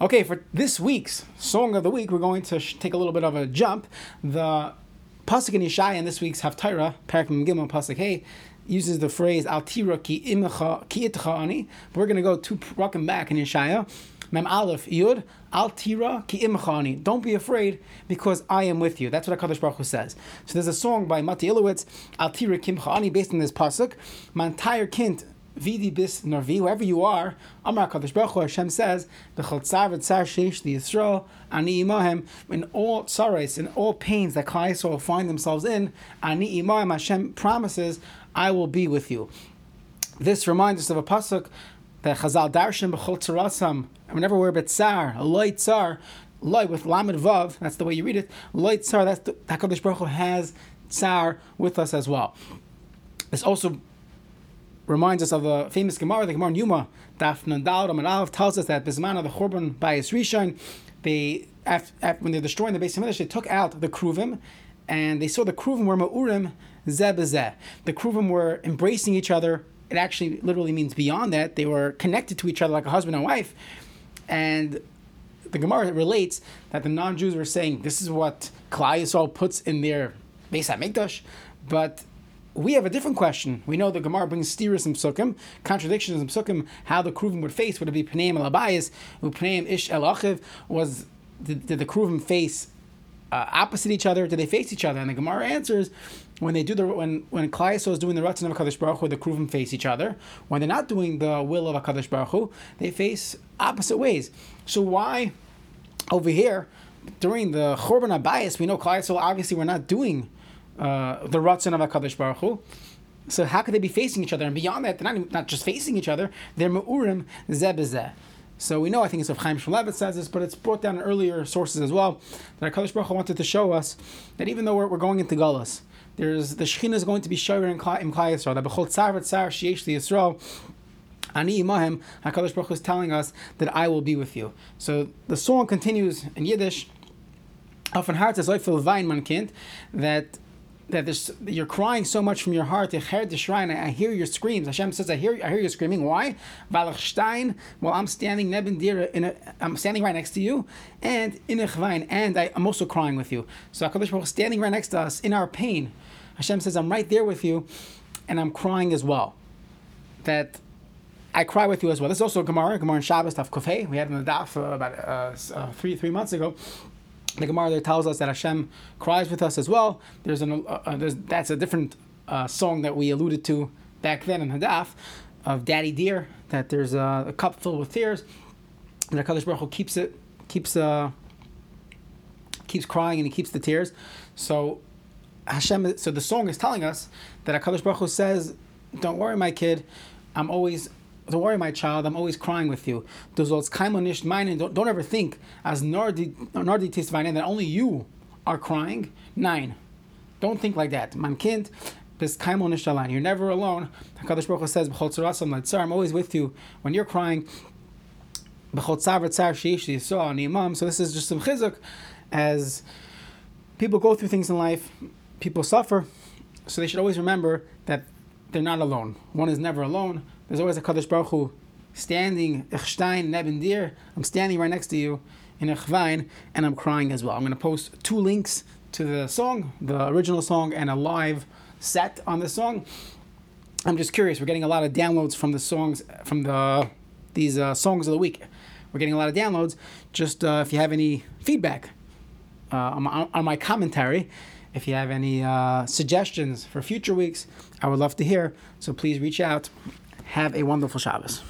Okay, for this week's song of the week, we're going to sh- take a little bit of a jump. The pasuk in Yeshaya in this week's Haftarah, Parakim Gimel pasuk Hey, uses the phrase "Altira ki imecha ki itcha ani." We're going to go two rakim back in Yeshaya. Mem Aleph Yud Al Tira Ki Imchani. Don't be afraid because I am with you. That's what Hakadosh Baruch Hu says. So there's a song by Mati Ilowitz Al Tira Ki Imchani based on this pasuk. My entire kint Vidi bis Narvi, wherever you are, Amar Kadosh Baruch Hu, Hashem says, the Chaltzav Tzar Sheish the Yisrael Ani Imahem, in all sorrows, in all pains that Klal Yisrael find themselves in, Ani Imahem, Hashem promises, I will be with you. This reminds us of a pasuk that Chazal Darshan b'chol tzarasam. Whenever we're betzar, a loy tzar, loy with lamed vav, that's the way you read it. Loy tzar, that's the Hakadosh Baruch Hu has tzar with us as well. This also reminds us of a famous Gemara, the Gemara Yoma, Daf Nandal Ramanav tells us that Bisman of the Churban by Rishon, they after, after, when they're destroying the base of Midrash, they took out the Kruvim, and they saw the Kruvim were Ma'urim Zeh The Kruvim were embracing each other. It actually literally means beyond that. They were connected to each other like a husband and wife. And the Gemara relates that the non-Jews were saying this is what Klal Yisrael puts in their Beis HaMikdash, but we have a different question. We know the Gemara brings steers and psukim, contradictions in psukim, how the Kruvim would face. Would it be Pneim el Abayis, Pneim Ish el Achiv? Was did, did the Kruvim face uh, opposite each other? Did they face each other? And the Gemara answers when they do the when when Yisrael is doing the Ratzon of Hakadosh Baruch Hu, the Kruvim face each other. When they're not doing the will of Hakadosh Baruch Hu, they face opposite ways. So why over here during the Churban Abayis, we know Yisrael obviously we're not doing uh, the Ratzon of HaKadosh Baruch Hu. So how could they be facing each other? And beyond that, they're not, not just facing each other, they're Ma'urim Zeh So we know, I think it's of Chaim Shmulevitz says this, but it's brought down in earlier sources as well, that HaKadosh Baruch Hu wanted to show us that even though we're, we're going into Gullus, there's the Shekhinah is going to be showing in Klal Yisrael, that B'chol Tzar V'Tzar Sheyesh Yisrael, Ani Imahim, HaKadosh Baruch Hu is telling us that I will be with you. So the song continues in Yiddish, Often heart is Oifel Wein, man kind, that that there's, you're crying so much from your heart. Heard the shrine. I hear your screams. Hashem says, I hear, I hear you screaming. Why? Stein. Well, I'm standing neben in a, I'm standing right next to you, and in a and I, am also crying with you. So Hakadosh Baruch standing right next to us in our pain. Hashem says, I'm right there with you, and I'm crying as well. That I cry with you as well. This is also Gemara, Gemara in Shabbos, Daf Kofei. We had in the Daf uh, about uh, uh, three three months ago the Gemara there tells us that Hashem cries with us as well. There's an uh, uh, there's, that's a different uh, song that we alluded to back then in Hadaf of Daddy Dear. That there's a, a cup filled with tears, and Hakadosh Baruch Hu keeps it keeps uh keeps crying and he keeps the tears. So Hashem. So the song is telling us that Hakadosh Baruch Hu says, "Don't worry, my kid. I'm always don't worry, my child, I'm always crying with you. Don't, don't ever think as Nardi that only you are crying. Nine. Don't think like that. Man kind, you're never alone. HaKadosh Baruch Hu says, I'm always with you when you're crying. So this is just some chizuk as people go through things in life, people suffer, so they should always remember that they're not alone. One is never alone. There's always a Kadosh Baruch Hu standing, Echstein, Neben Dir. I'm standing right next to you in Echvain, and I'm crying as well. I'm going to post two links to the song, the original song, and a live set on the song. I'm just curious. We're getting a lot of downloads from the songs, from the these uh, songs of the week. We're getting a lot of downloads. Just uh, if you have any feedback uh, on, my, on, my, commentary, if you have any uh, suggestions for future weeks, I would love to hear. So please reach out have a wonderful Shabbos.